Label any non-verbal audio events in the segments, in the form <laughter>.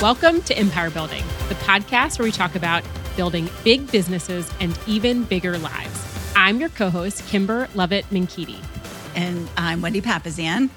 Welcome to Empire Building, the podcast where we talk about building big businesses and even bigger lives. I'm your co host, Kymber Lovett Menkiti. And I'm Wendy Papasan.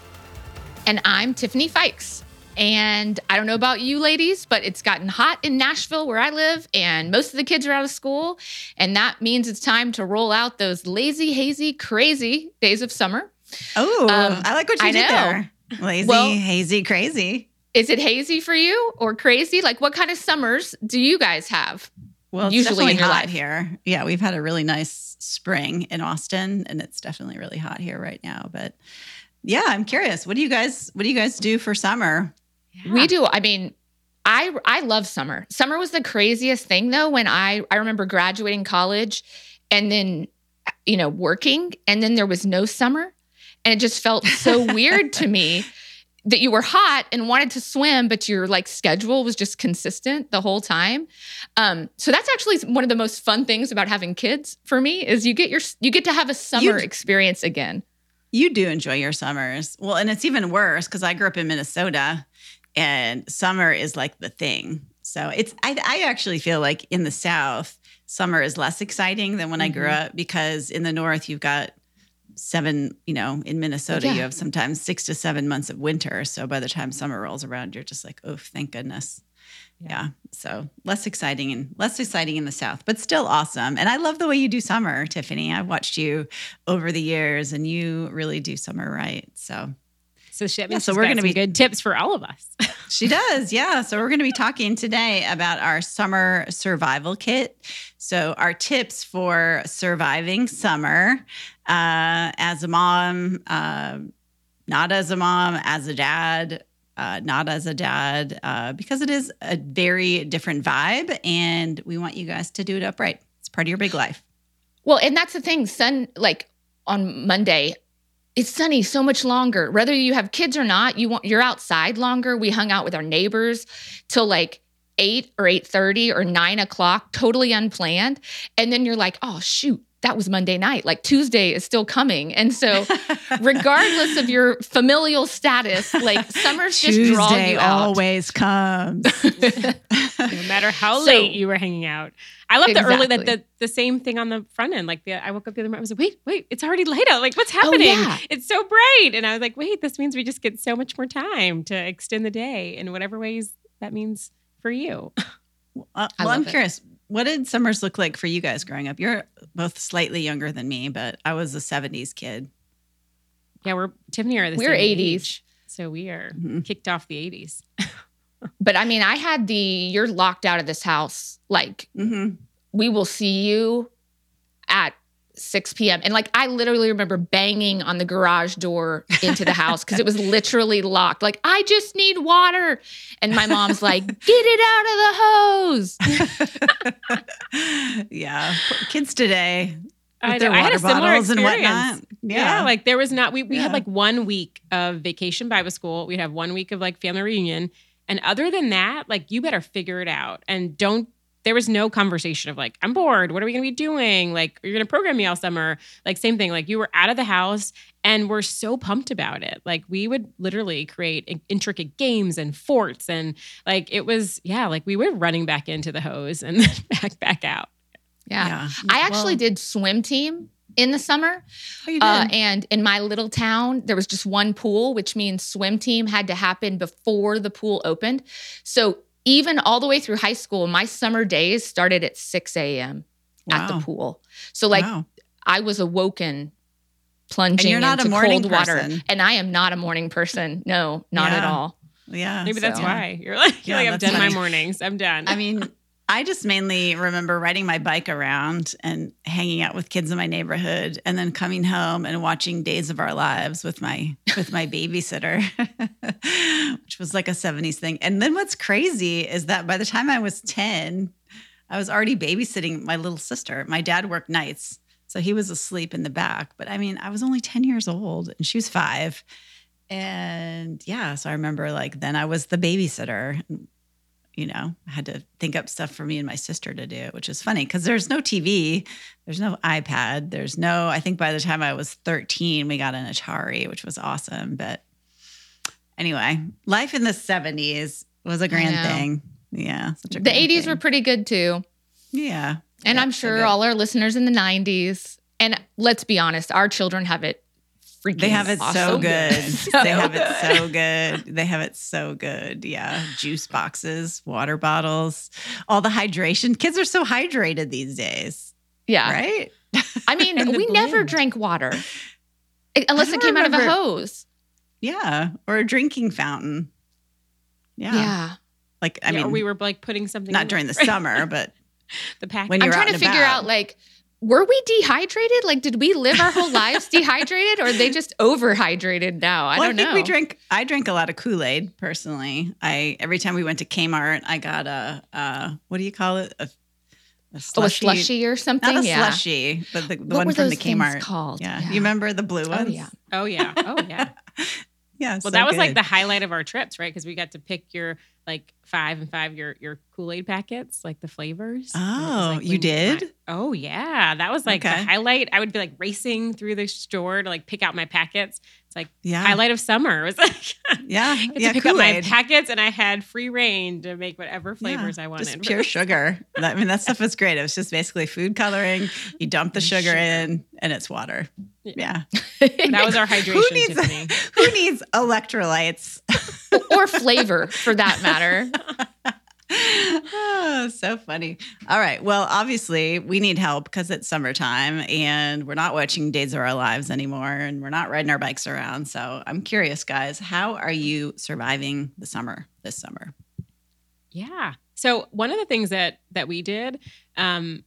And I'm Tiffany Fykes. And I don't know about you ladies, but it's gotten hot in Nashville where I live, and most of the kids are out of school. And that means it's time to roll out those lazy, hazy, crazy days of summer. Oh, um, I like what you I did know. there. Lazy, well, hazy, crazy. Is it hazy for you or crazy? Like, what kind of summers do you guys have? Well, usually in your hot life? here. Yeah, we've had a really nice spring in Austin, and it's definitely really hot here right now. But yeah, I'm curious. What do you guys What do you guys do for summer? Yeah. We do. I mean, I I love summer. Summer was the craziest thing though. When I I remember graduating college, and then you know working, and then there was no summer, and it just felt so <laughs> weird to me that you were hot and wanted to swim, but your like schedule was just consistent the whole time. Um, so that's actually one of the most fun things about having kids for me is you get your you get to have a summer you, experience again. You do enjoy your summers. Well, and it's even worse because I grew up in Minnesota and summer is like the thing. So it's I, I actually feel like in the South, summer is less exciting than when mm-hmm. I grew mm-hmm. up because in the North you've got seven, you know, in Minnesota, yeah. you have sometimes six to seven months of winter. So by the time summer rolls around, you're just like, oh, thank goodness. Yeah. yeah. So less exciting and less exciting in the South, but still awesome. And I love the way you do summer, Tiffany. I've watched you over the years and you really do summer right. So so she, yeah, so we're going to be good tips for all of us. <laughs> she does, yeah. So we're going to be talking today about our summer survival kit. So our tips for surviving summer uh, as a mom, uh, not as a mom, as a dad, uh, not as a dad, uh, because it is a very different vibe, and we want you guys to do it upright. It's part of your big life. Well, and that's the thing. Sun, like on Monday, it's sunny so much longer. Whether you have kids or not, you want you're outside longer. We hung out with our neighbors till like eight or eight thirty or nine o'clock, totally unplanned. And then you're like, oh shoot, that was Monday night. Like Tuesday is still coming. And so, <laughs> regardless of your familial status, like summer's just drawing you out. always comes. <laughs> no matter how so, late you were hanging out. I love exactly. the early that the, the same thing on the front end. Like the, I woke up the other morning, I was like, wait, wait, it's already light out. Like what's oh, happening? Oh, yeah. It's so bright. And I was like, wait, this means we just get so much more time to extend the day in whatever ways that means for you. Uh, well, I'm it. curious what did summers look like for you guys growing up? You're both slightly younger than me, but I was a 70s kid. Yeah, we're Tiffany are the we're 80s. Age, so we are mm-hmm. kicked off the 80s. <laughs> but I mean, I had the you're locked out of this house. Like mm-hmm. we will see you at 6 p.m. And like I literally remember banging on the garage door into the house because it was literally locked. Like, I just need water. And my mom's like, get it out of the hose. <laughs> yeah. Kids today. I, know, I had a similar experience. Yeah. yeah. like there was not we we yeah. had like one week of vacation Bible school. We'd have one week of like family reunion. And other than that, like you better figure it out and don't there was no conversation of like, I'm bored. What are we going to be doing? Like, you're going to program me all summer. Like, same thing. Like, you were out of the house and we're so pumped about it. Like, we would literally create intricate games and forts. And like, it was, yeah, like we were running back into the hose and <laughs> then back, back out. Yeah. yeah. I actually well, did swim team in the summer. Oh, uh, and in my little town, there was just one pool, which means swim team had to happen before the pool opened. So even all the way through high school, my summer days started at 6 a.m. Wow. at the pool. So like wow. I was awoken plunging you're not into cold water. And I am not a morning person. No, not yeah. at all. Yeah. Maybe so. that's why. You're like, you're yeah, like I've done funny. my mornings. I'm done. I mean, I just mainly remember riding my bike around and hanging out with kids in my neighborhood and then coming home and watching Days of Our Lives with my with my babysitter, <laughs> which was like a 70s thing. And then what's crazy is that by the time I was 10, I was already babysitting my little sister. My dad worked nights, so he was asleep in the back, but I mean, I was only 10 years old and she was 5. And yeah, so I remember like then I was the babysitter you know, I had to think up stuff for me and my sister to do, which is funny because there's no TV, there's no iPad, there's no, I think by the time I was 13, we got an Atari, which was awesome. But anyway, life in the 70s was a grand thing. Yeah, such a The grand 80s thing. were pretty good too. yeah, And I'm sure all our listeners in the 90s. And let's be honest, our children have it freaking They have it so good. <laughs> So they have it so good. They have it so good. Yeah. Juice boxes, water bottles, all the hydration. Kids are so hydrated these days, Yeah. right? <laughs> I mean, And the we never drank water <laughs> unless it don't came out of a hose. Yeah. Or a drinking fountain. Yeah. Yeah. Like, I Yeah, mean, or we were like putting something not in during the right? summer, but the pack. I'm trying out to figure about. out like, were we dehydrated? Like, did we live our whole lives dehydrated or are they just overhydrated now? I well, don't know. I think know. we drink. I drank a lot of Kool Aid personally. I every time we went to Kmart, I got a uh, what do you call it? A, a oh, a slushy, slushy or something? not a yeah. slushy, but the, the what one were from those the Kmart. called? Yeah. you remember the blue Oh, ones? yeah. Oh yeah. Oh yeah. <laughs> yeah. Well, so that was like the highlight of our trips, right? Because we got to pick your like five and five your your Kool Aid packets, like the flavors. And was, Oh, like, you when did? My- oh yeah, that was like Okay. the highlight. I would be like racing through the store to like pick out my packets. It's like yeah, highlight of summer. It was like <laughs> yeah, get yeah. to pick up my packets, and I had free reign to make whatever flavors I wanted. Just pure <laughs> sugar. I mean, that stuff was great. It was just basically food coloring. You dump the <laughs> sugar, Sugar. in, and it's water. Yeah. Yeah. that was our hydration, Who needs Tiffany. who needs electrolytes? or flavor for that matter. Oh, <laughs> so funny. All right. Well, obviously, we need help because it's summertime and we're not watching Days of Our Lives anymore and we're not riding our bikes around. So I'm curious, guys, how are you surviving the summer this summer? Yeah. So one of the things that that we did, um,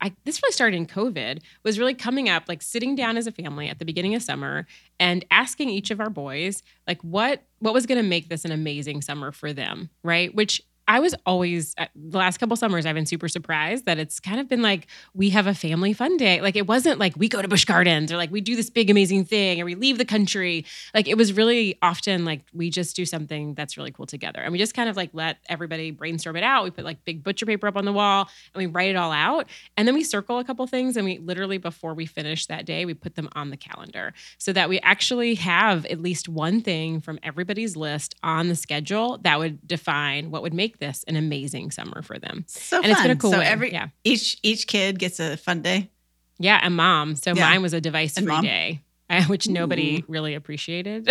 I this really started in COVID, was really coming up, like sitting down as a family at the beginning of summer and asking each of our boys, like what what was going to make this an amazing summer for them, right? Which I was always uh, the last couple summers I've been super surprised that it's kind of been like we have a family fun day. Like it wasn't like we go to Busch Gardens or like we do this big amazing thing and we leave the country. Like it was really often like we just do something that's really cool together. And we just kind of like let everybody brainstorm it out. We put like big butcher paper up on the wall and we write it all out. And then we circle a couple things and we literally before we finish that day, we put them on the calendar so that we actually have at least one thing from everybody's list on the schedule that would define what would make this an amazing summer for them. So and fun. it's been a cool so way. every yeah. each each kid gets a fun day. Yeah, and mom. So Yeah. mine was a device free day. Which nobody Ooh. really appreciated.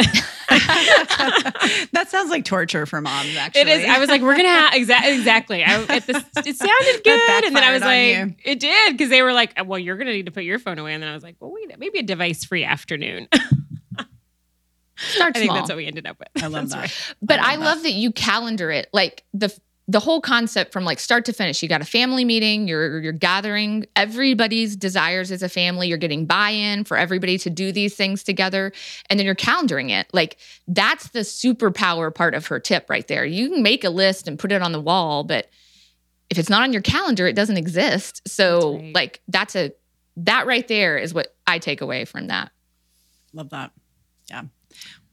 that sounds like torture for moms. <laughs> Actually, It is. I was like, we're gonna have <laughs> exactly. Exactly. I, at this, it sounded <laughs> good, and then I was like, it did because they were like, well, you're gonna need to put your phone away, and then I was like, well, wait, maybe a device-free afternoon. Start I think small. that's what we ended up with. I love that. right. But I I love love, that you calendar it like the the whole concept from like start to finish. You got a family meeting. You're you're gathering everybody's desires as a family. You're getting buy-in for everybody to do these things together, and then you're calendaring it. Like that's the superpower part of her tip right there. You can make a list and put it on the wall, but if it's not on your calendar, it doesn't exist. So That's right. like that's a that right there is what I take away from that. Love that. Yeah.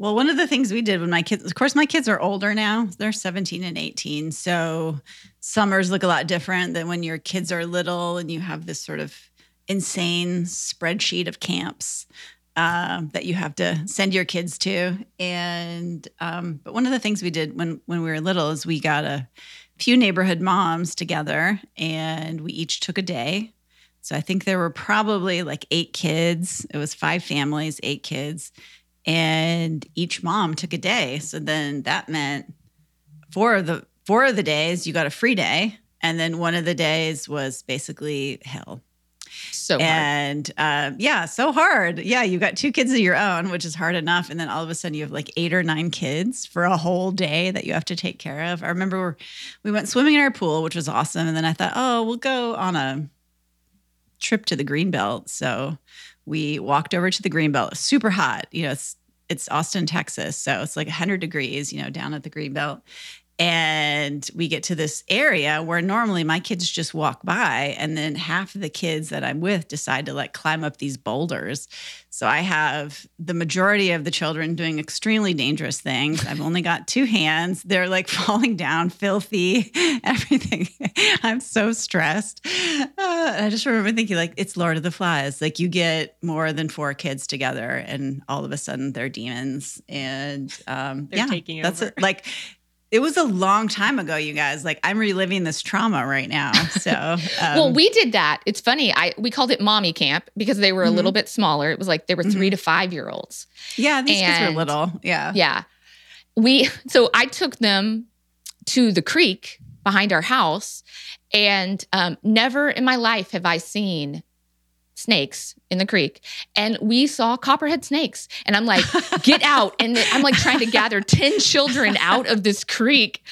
Well, one of the things we did when my kids, of course, my kids are older now. They're 17 and 18. So summers look a lot different than when your kids are little and you have this sort of insane spreadsheet of camps um, that you have to send your kids to. And, um, but one of the things we did when, when we were little is we got a few neighborhood moms together and we each took a day. So I think there were probably like eight kids. It was five families, eight kids and each mom took a day. So then that meant four of the four of the days you got a free day, and then one of the days was basically hell. So hard. and uh, yeah, so hard. Yeah, you got two kids of your own, which is hard enough, and then all of a sudden you have like eight or nine kids for a whole day that you have to take care of. I remember we went swimming in our pool, which was awesome, and then I thought, oh, we'll go on a trip to the greenbelt. So we walked over to the greenbelt. Super hot. You know, it's it's Austin, Texas, so it's like 100 degrees. You know, down at the greenbelt. And we get to this area where normally my kids just walk by, and then half of the kids that I'm with decide to like climb up these boulders. So I have the majority of the children doing extremely dangerous things. I've only got two hands. They're like <laughs> falling down, filthy, <laughs> everything. <laughs> I'm so stressed. Uh, I just remember thinking, like, it's Lord of the Flies. Like, you get more than four kids together, and all of a sudden they're demons. And um, They're yeah, taking that's it. Like, it was a long time ago, you guys. Like I'm reliving this trauma right now. So, <laughs> um, well, we did that. It's funny. I we called it mommy camp because they were a little Mhm. bit smaller. It was like they were 3 to five year olds. yeah, these kids were little. Yeah. Yeah. We so I took them to the creek behind our house, and um, never in my life have I seen snakes in the creek. And we saw copperhead snakes. And I'm like, get <laughs> out. And I'm like trying to gather 10 children out of this creek.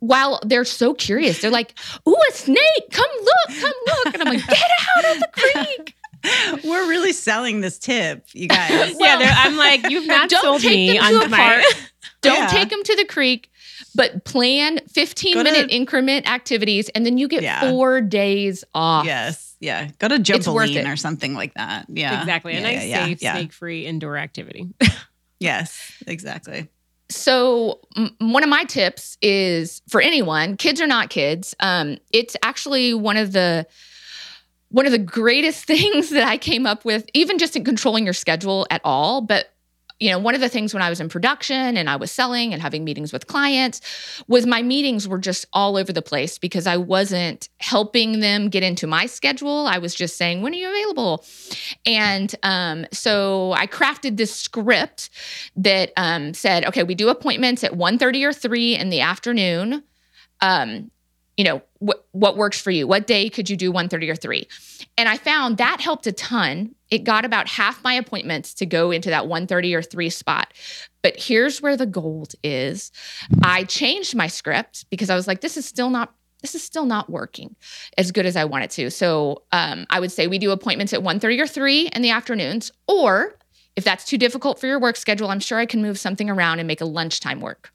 While they're so curious, they're like, "Ooh, a snake! Come look, come look!" And I'm like, "Get out of the creek!" <laughs> We're really selling this tip, you guys. yeah, Well- they're- I'm like, you've not Don't sold me them to on a my. park. <laughs> Don't Yeah. take them to the creek, but plan 15 Go to- minute increment activities, and then you get Yeah. four days off. yes. Yeah. Go to It's Jumpaline or something like that. Yeah. Exactly. A nice, yeah, safe, yeah. snake-free indoor activity. <laughs> Yes, exactly. So, m- one of my tips is for anyone, kids or not kids, um, it's actually one of the one of the greatest <laughs> things that I came up with, even just in controlling your schedule at all. But you know, one of the things when I was in production and I was selling and having meetings with clients was my meetings were just all over the place because I wasn't helping them get into my schedule. I was just saying, when are you available? And um, so I crafted this script that um, said, okay, we do appointments at 1.30 or 3 in the afternoon. Um, you know, what what works for you? What day could you do 1.30 or 3? And I found that helped a ton. It got about half my appointments to go into that 1.30 or 3 spot. But here's where the gold is. I changed my script because I was like, this is still not this is still not working as good as I want it to. So um, I would say we do appointments at 1.30 or 3 in the afternoons, or if that's too difficult for your work schedule, I'm sure I can move something around and make a lunchtime work.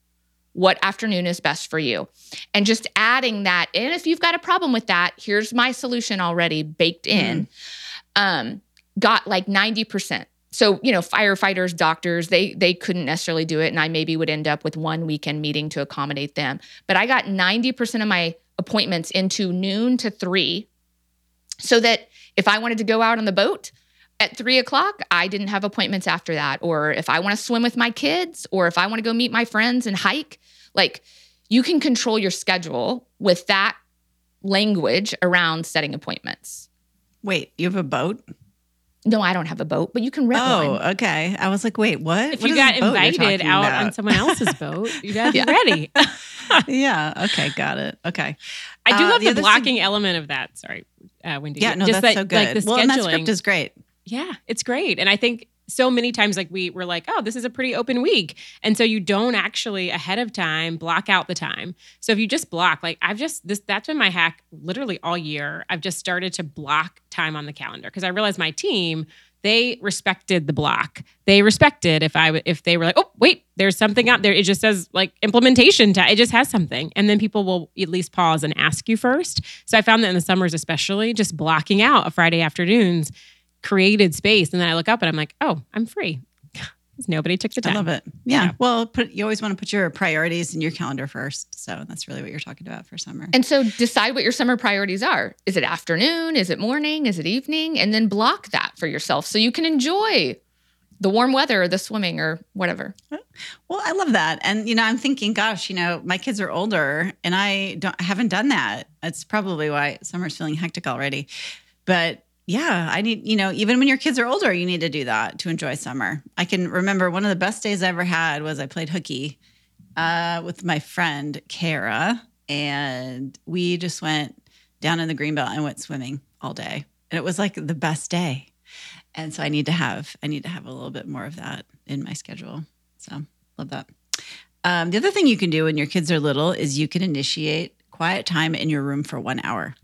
What afternoon is best for you? And just adding that in. If you've got a problem with that, here's my solution already baked in. Um, got like 90%. So, you know, firefighters, doctors, they they couldn't necessarily do it. And I maybe would end up with one weekend meeting to accommodate them. But I got 90% of my appointments into noon to three. So that if I wanted to go out on the boat, at three o'clock, I didn't have appointments after that. Or if I want to swim with my kids, or if I want to go meet my friends and hike, like you can control your schedule with that language around setting appointments. Wait, you have a boat? No, I don't have a boat, but you can rent Oh, one. okay. I was like, wait, what? if What you got this boat you're invited out about? on someone else's <laughs> boat, you got to Yeah. be ready. <laughs> <laughs> yeah. Okay. Got it. Okay. I do Uh, love the the, other thing- blocking element of that. Sorry, uh, Wendy. Yeah. No, Just that's like, so good. Like the well, and that scheduling. script is great. Yeah, it's great. And I think so many times like we were like, oh, this is a pretty open week. And so you don't actually ahead of time block out the time. So if you just block, like I've just this that's been my hack literally all year. I've just started to block time on the calendar because I realized my team they respected the block. They respected if i if they were like, oh wait, there's something out there. It just says like implementation. Time. It just has something, and then people will at least pause and ask you first. So I found that in the summers, especially, just blocking out a Friday afternoons created space. And then I look up and I'm like, oh, I'm free. 'Cause <sighs> Nobody took the time. I love it. Yeah. Yeah. Well, put you always want to put your priorities in your calendar first. So that's really what you're talking about for summer. And so decide what your summer priorities are. Is it afternoon? Is it morning? Is it evening? And then block that for yourself so you can enjoy the warm weather or the swimming or whatever. Oh, well, I love that. And you know, I'm thinking, gosh, you know, my kids are older and I don't I haven't done that. That's probably why summer's feeling hectic already. But yeah, I need, you know, even when your kids are older, you need to do that to enjoy summer. I can remember one of the best days I ever had was I played hooky uh, with my friend Kara, and we just went down in the greenbelt and went swimming all day. And it was like the best day. And so I need to have I need to have a little bit more of that in my schedule. So love that. Um, the other thing you can do when your kids are little is you can initiate quiet time in your room for one hour.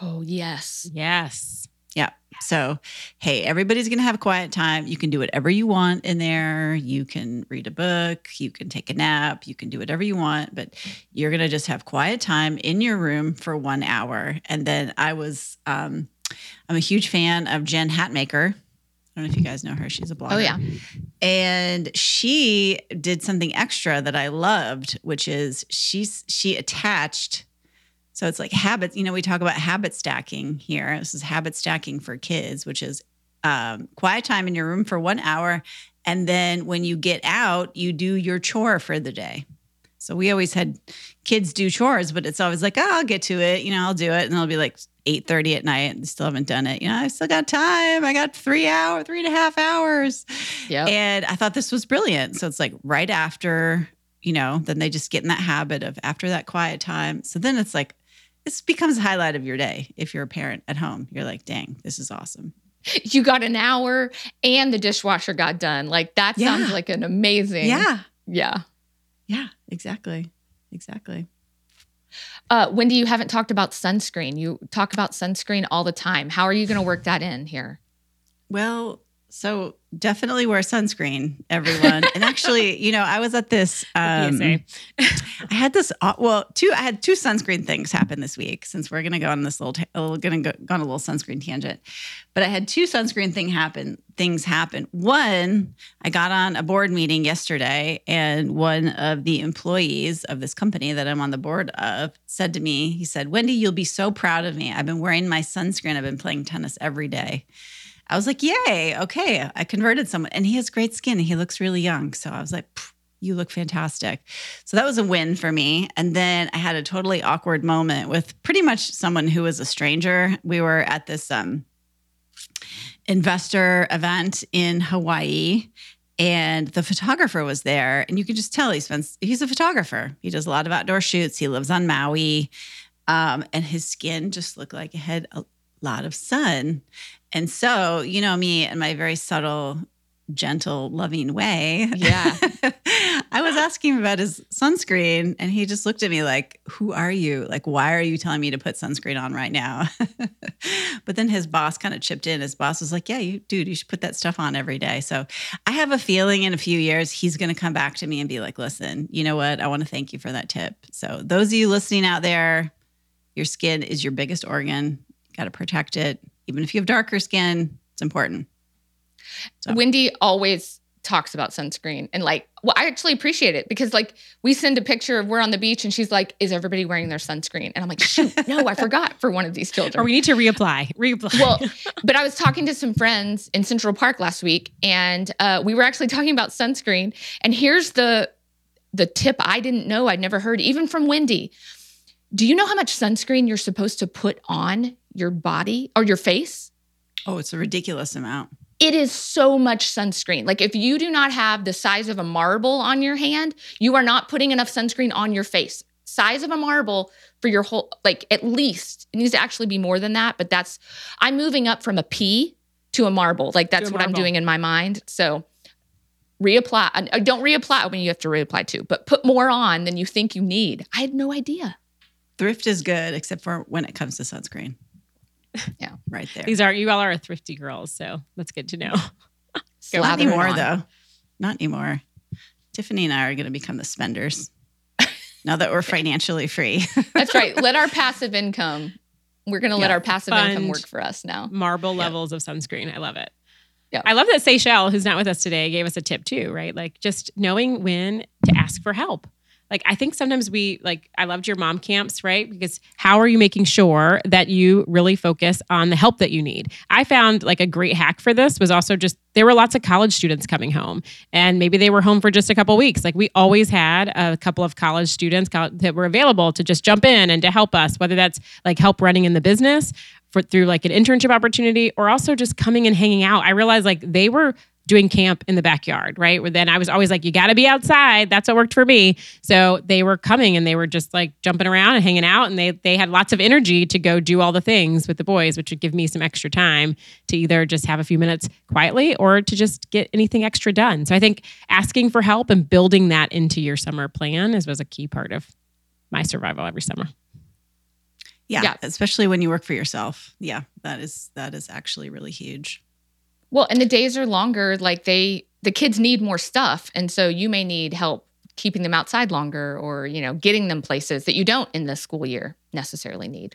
Oh, yes. Yes. Yeah. So, hey, everybody's going to have quiet time. You can do whatever you want in there. You can read a book, you can take a nap, you can do whatever you want, but you're going to just have quiet time in your room for one hour. And then I was, um, I'm a huge fan of Jen Hatmaker. I don't know if you guys know her. She's a blogger. Oh, yeah. And she did something extra that I loved, which is she's she attached. So it's like habits. You know, we talk about habit stacking here. This is habit stacking for kids, which is um, quiet time in your room for one hour, and then when you get out, you do your chore for the day. So we always had kids do chores, but it's always like, oh, I'll get to it. You know, I'll do it. And it'll be like 8.30 at night and still haven't done it. You know, I still got time. I got three hour, three and a half hours. Yeah. And I thought this was brilliant. So it's like right after, you know, then they just get in that habit of after that quiet time. So then it's like, this becomes a highlight of your day. If you're a parent at home, you're like, dang, this is awesome. You got an hour and the dishwasher got done. Like that sounds like an amazing. Yeah. Yeah. Yeah, exactly. Exactly. Uh, Wendy, you haven't talked about sunscreen. You talk about sunscreen all the time. How are you going to work that in here? Well, so definitely wear sunscreen, everyone. and actually, you know, I was at this. <laughs> Um, <laughs> I had this. uh, Well, two. I had two sunscreen things happen this week. Since we're going to go on this little, ta- to go, go on a little sunscreen tangent, but I had two sunscreen thing happen. Things happen. One, I got on a board meeting yesterday, and one of the employees of this company that I'm on the board of said to me, he said, "Wendy, you'll be so proud of me. I've been wearing my sunscreen. I've been playing tennis every day." I was like, yay, okay. I converted someone and he has great skin and he looks really young. So I was like, you look fantastic. So that was a win for me. And then I had a totally awkward moment with pretty much someone who was a stranger. We were at this um, investor event in Hawaii and the photographer was there and you could just tell he spends he's a photographer he does a lot of outdoor shoots he lives on maui um, and his skin just looked like it had a lot of sun and so you know me and my very subtle gentle loving way. Yeah. <laughs> i was asking him about his sunscreen and he just looked at me like who are you? Like why are you telling me to put sunscreen on right now? <laughs> But then his boss kind of chipped in. His boss was like yeah you dude you should put that stuff on every day. So i have a feeling in a few years he's going to come back to me and be like listen you know what? I want to thank you for that tip. So those of you listening out there your skin is your biggest organ. Got to protect it even if you have darker skin it's important So- Wendy always talks about sunscreen and like well I actually appreciate it because like we send a picture of we're on the beach and she's like is everybody wearing their sunscreen and I'm like shoot no I forgot for one of these children Or we need to reapply. Reapply. well, but I was talking to some friends in Central Park last week, and uh, we were actually <laughs> talking about sunscreen. And here's the the tip I didn't know, I'd never heard, even from Wendy. Do you know how much sunscreen you're supposed to put on your body or your face? oh it's a ridiculous amount It is so much sunscreen. Like if you do not have the size of a marble on your hand, you are not putting enough sunscreen on your face. Size of a marble for your whole like at least it needs to actually be more than that, but that's I'm moving up from a pea to a marble. Like that's what I'm doing in my mind. So reapply uh, don't reapply when you have to reapply too, but put more on than you think you need. I had no idea. thrift is good except for when it comes to sunscreen <laughs> Yeah. right there These are you all are thrifty girls, so that's good to know. <laughs> Not anymore, on. though. Not anymore. Tiffany and I are going to become the spenders <laughs> now that we're financially free. That's right. Let our passive income. We're going to let our passive income work for us now. Marble levels of sunscreen. I love it. Yeah. I love that Seychelle, who's not with us today, gave us a tip too, right? Like just knowing when to ask for help. Like I think sometimes we like I loved your mom camps, right? Because how are you making sure that you really focus on the help that you need? I found like a great hack for this was also just there were lots of college students coming home and maybe they were home for just a couple weeks. Like we always had a couple of college students that were available to just jump in and to help us, whether that's like help running in the business for through like an internship opportunity or also just coming and hanging out. I realized like they were doing camp in the backyard, right? Where then I was always like, you got to be outside. That's what worked for me. So they were coming and they were just like jumping around and hanging out, and they they had lots of energy to go do all the things with the boys, which would give me some extra time to either just have a few minutes quietly or to just get anything extra done. So I think asking for help and building that into your summer plan is was a key part of my survival every summer. yeah, Yeah. especially when you work for yourself. Yeah, that is that is actually really huge. Well, and the days are longer. Like they, the kids need more stuff, and so you may need help keeping them outside longer, or you know, getting them places that you don't in the school year necessarily need.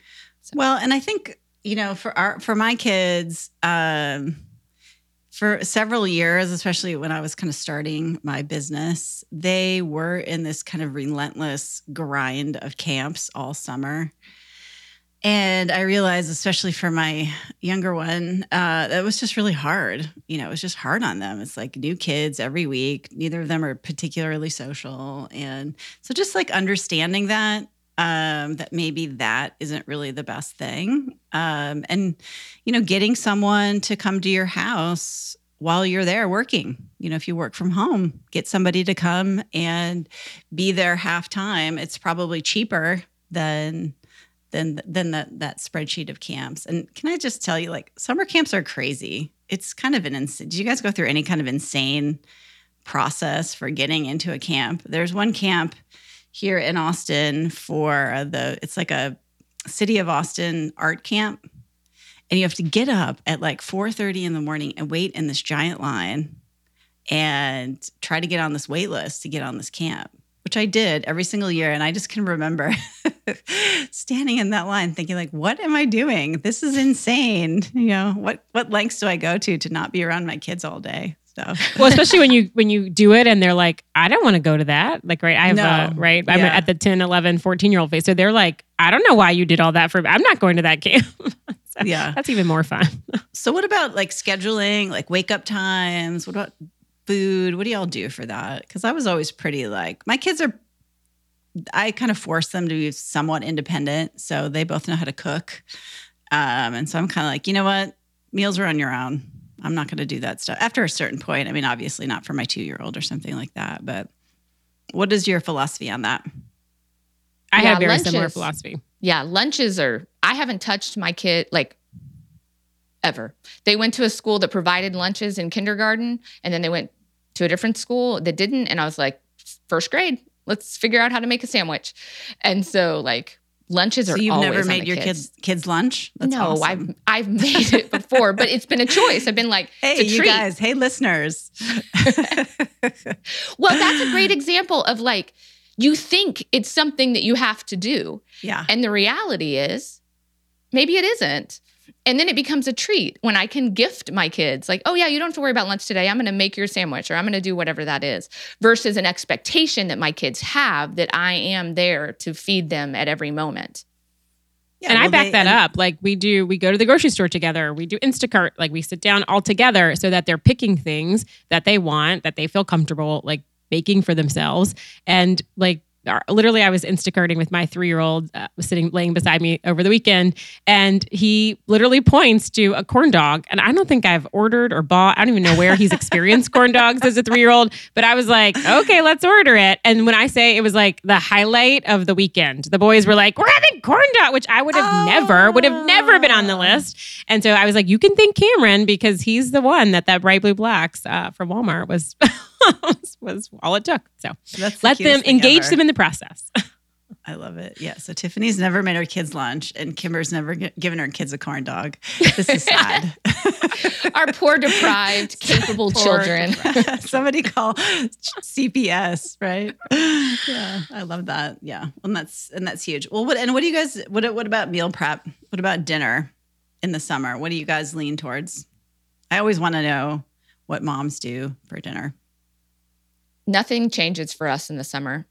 Well, and I think you know for our for my kids, um, for several years, especially when I was kind of starting my business, they were in this kind of relentless grind of camps all summer. And I realized, especially for my younger one, uh, that was just really hard. You know, it was just hard on them. It's like new kids every week. Neither of them are particularly social. And so just like understanding that, um, that maybe that isn't really the best thing. Um, and, you know, getting someone to come to your house while you're there working. You know, if you work from home, get somebody to come and be there half time. It's probably cheaper than than than that that spreadsheet of camps. And can I just tell you, like summer camps are crazy. It's kind of an insane. Did you guys go through any kind of insane process for getting into a camp? There's one camp here in Austin for the. It's like a city of Austin art camp, and you have to get up at like 4:30 in the morning and wait in this giant line, and try to get on this wait list to get on this camp which I did every single year. And I just can remember <laughs> standing in that line thinking, like, what am I doing? This is insane. You know, what what lengths do I go to to not be around my kids all day? So well, especially when you when you do it and they're like, I don't want to go to that. Like, right, I have No. a right. I'm Yeah. at the 10, 11, 14 year old phase. So they're like, I don't know why you did all that for I'm not going to that camp. <laughs> So Yeah. That's even more fun. So what about like scheduling, like wake up times? What about food? What do y'all do for that? Because I was always pretty like my kids are. I kind of force them to be somewhat independent, so they both know how to cook. Um, and so I'm kind of like, you know what, meals are on your own. I'm not going to do that stuff after a certain point. I mean, obviously not for my two year old or something like that. But what is your philosophy on that? I Yeah, had a very similar philosophy. Yeah, lunches are. I haven't touched my kid like ever. They went to a school that provided lunches in kindergarten, and then they went to a different school that didn't. And I was like, first grade, let's figure out how to make a sandwich. And so, like, lunches are. So you've never made your kids kids lunch? That's no, awesome. I've I've made it before, but it's been a choice. I've been like, Hey, you treat. guys. Hey, listeners. <laughs> Well, that's a great example of like you think it's something that you have to do, yeah. and the reality is maybe it isn't. And then it becomes a treat when I can gift my kids, like, oh, yeah, you don't have to worry about lunch today. I'm going to make your sandwich or I'm going to do whatever that is, versus an expectation that my kids have that I am there to feed them at every moment. Yeah, and I back they- that up. Like we do, we go to the grocery store together. We do Instacart. Like we sit down all together so that they're picking things that they want, that they feel comfortable like making for themselves. And like our- literally, I was Instacarting with my three year old uh, was sitting laying beside me over the weekend, and he literally points to a corn dog. And I don't think I've ordered or bought. I don't even know where he's experienced corn dogs as a three year old. But I was like, okay, let's order it. And when I say it was like the highlight of the weekend, the boys were like, we're having corn dog, which I would have never, would have never been on the Oh. list. And so I was like, you can thank Cameron because he's the one that that bright blue blacks uh, from Walmart was, was was all it took. So That's the let them engage ever. them in the process. <laughs> I love it. Yeah. So Tiffany's never made her kids lunch, and Kymber's never g- given her kids a corn dog. This is sad. <laughs> Our poor, deprived, <laughs> capable Poor children. depressed. Somebody call CPS, right? Yeah, I love that. Yeah, and that's and that's huge. Well, what and what do you guys? What what about meal prep? What about dinner in the summer? What do you guys lean towards? I always want to know what moms do for dinner. Nothing changes for us in the summer.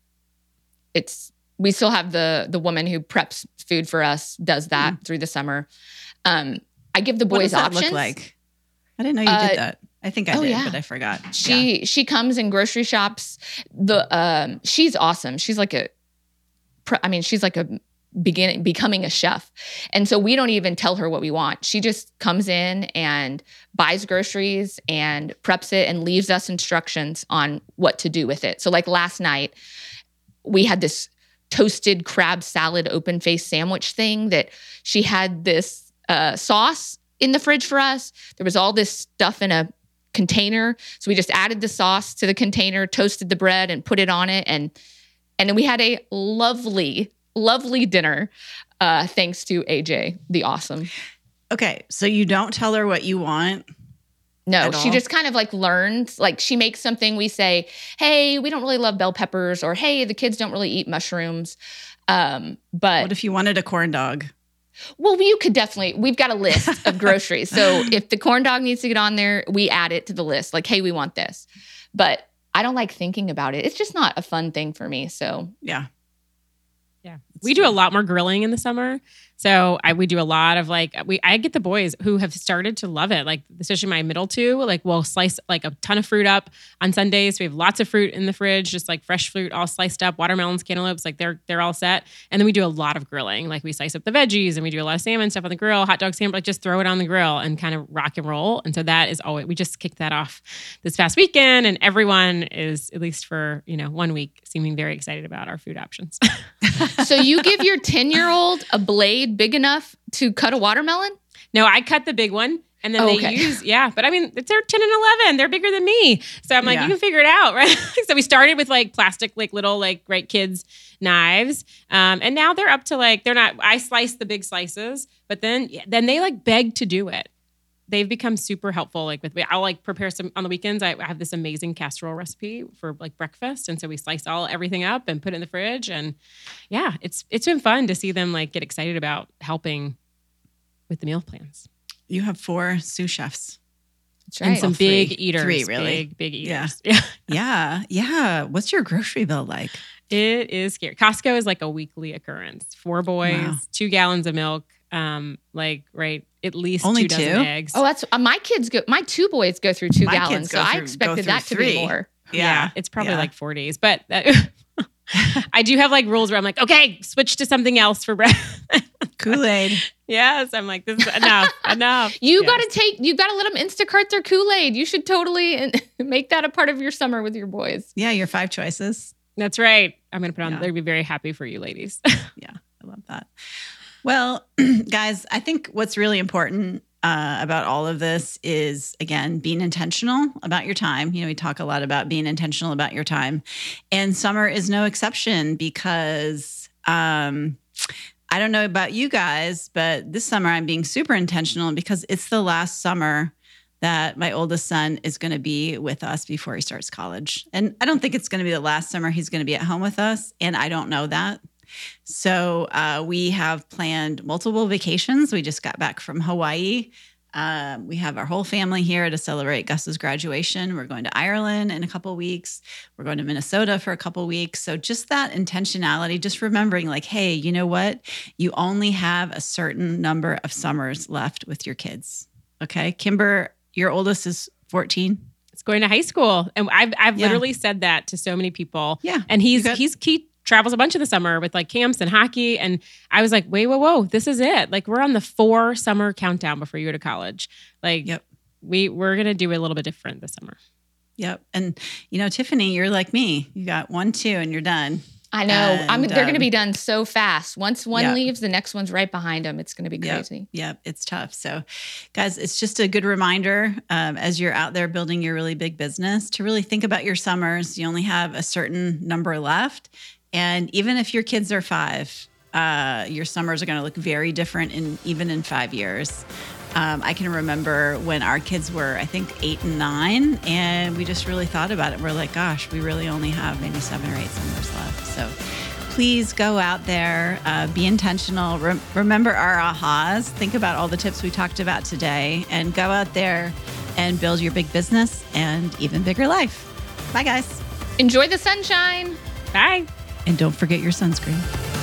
It's we still have the the woman who preps food for us does that through the summer. Um, I give the What boys options. look like? I didn't know you Uh, did that. I think I oh, did, yeah. but I forgot. Yeah. She she comes and grocery shops. The um, she's awesome. She's like a, pre- I mean, she's like a beginning becoming a chef, and so we don't even tell her what we want. She just comes in and buys groceries and preps it and leaves us instructions on what to do with it. So like last night, we had this toasted crab salad open face sandwich thing that she had this uh, sauce in the fridge for us. There was all this stuff in a container. So we just added the sauce to the container, toasted the bread, and put it on it, and and then we had a lovely, lovely dinner. Uh, thanks to AJ, the awesome. Okay, so you don't tell her what you want. No, she all? just kind of like learns. Like she makes something. We say, "Hey, we don't really love bell peppers," or "Hey, the kids don't really eat mushrooms." Um, but What if you wanted a corn dog? Well, you could definitely. We've got a list of <laughs> groceries. so if the corn dog needs to get on there, we add it to the list. Like, hey, we want this. But I don't like thinking about it. It's just not a fun thing for me. So Yeah. We do a lot more grilling in the summer. So I we do a lot of like we I get the boys who have started to love it. Like especially my middle two, like we'll slice like a ton of fruit up on Sundays. We have lots of fruit in the fridge, just like fresh fruit all sliced up, watermelons, cantaloupes, like they're they're all set. And then we do a lot of grilling. Like we slice up the veggies and we do a lot of salmon stuff on the grill, hot dog sandwich, like just throw it on the grill and kind of rock and roll. And so that is always we just kicked that off this past weekend and everyone is at least for, you know, one week seeming very excited about our food options. <laughs> so you give your 10 year old a blade big enough to cut a watermelon? No, I cut the big one. And then Oh, they okay. use, yeah, but I mean, it's they're 10 and 11. They're bigger than me. So I'm like, Yeah. you can figure it out, <laughs> right? so we started with like plastic, like little, like great kids knives. Um, and now they're up to like, they're not, I slice the big slices, but then, then they like beg to do it. They've become super helpful. Like with, me, I'll like prepare some on the weekends. I have this amazing casserole recipe for like breakfast. And so we slice all everything up and put it in the fridge. And yeah, it's, it's been fun to see them like get excited about helping with the meal plans. You have four sous chefs. That's and some three. big eaters. Three, really? Big, big eaters. <laughs> Yeah. Yeah. Yeah. What's your grocery bill like? It is scary. Costco is like a weekly occurrence. Four boys, Wow. two gallons of milk, um, like right, at least Only two dozen two? eggs. Oh, that's uh, my kids go. My two boys go through two My kids gallons, go so I through- go expected through that to three. be more. yeah. It's probably Yeah. like four days. But that, <laughs> I do have like rules where I'm like, okay, switch to something else for bread. <laughs> Kool Aid. yes. I'm like, this is enough, <laughs> enough. You Yes. got to take. You got to let them Instacart their Kool Aid. You should totally make that a part of your summer with your boys. Yeah. Your five choices. That's right. I'm going to put on, Yeah. they'll be very happy for you ladies. Yeah, I love that. Well, <clears throat> guys, I think what's really important uh, about all of this is, again, being intentional about your time. You know, we talk a lot about being intentional about your time, and summer is no exception because um, I don't know about you guys, but this summer I'm being super intentional because it's the last summer that my oldest son is going to be with us before he starts college. And I don't think it's going to be the last summer he's going to be at home with us. And I don't know that. So uh, we have planned multiple vacations. We just got back from Hawaii. Um, we have our whole family here to celebrate Gus's graduation. We're going to Ireland in a couple weeks. We're going to Minnesota for a couple weeks. So just that intentionality, just remembering, like, hey, you know what? You only have a certain number of summers left with your kids. Okay, Kymber, your oldest is 14. it's going to high school. And I've, I've Yeah. literally said that to so many people. Yeah, and he's he's he travels a bunch of the summer with like camps and hockey and i was like wait whoa whoa this is it like we're on the four summer countdown before you go to college like Yep. we we're gonna do it a little bit different this summer Yep. And you know, Tiffany, you're like me. You got one, two, and you're done. I know. I mean, they're going to um, be done so fast. Once one yeah. leaves, the next one's right behind them. It's going to be Yep. crazy. Yep, it's tough. So, guys, it's just a good reminder um, as you're out there building your really big business to really think about your summers. You only have a certain number left. And even if your kids are five, uh, your summers are going to look very different in even in five years. Um, I can remember when our kids were, I think, eight and nine, and we just really thought about it. We're like, gosh, we really only have maybe seven or eight summers left. So please go out there, uh, be intentional. Rem- remember our ahas. Think about all the tips we talked about today, and go out there and build your big business and even bigger life. Bye, guys. Enjoy the sunshine. bye And don't forget your sunscreen.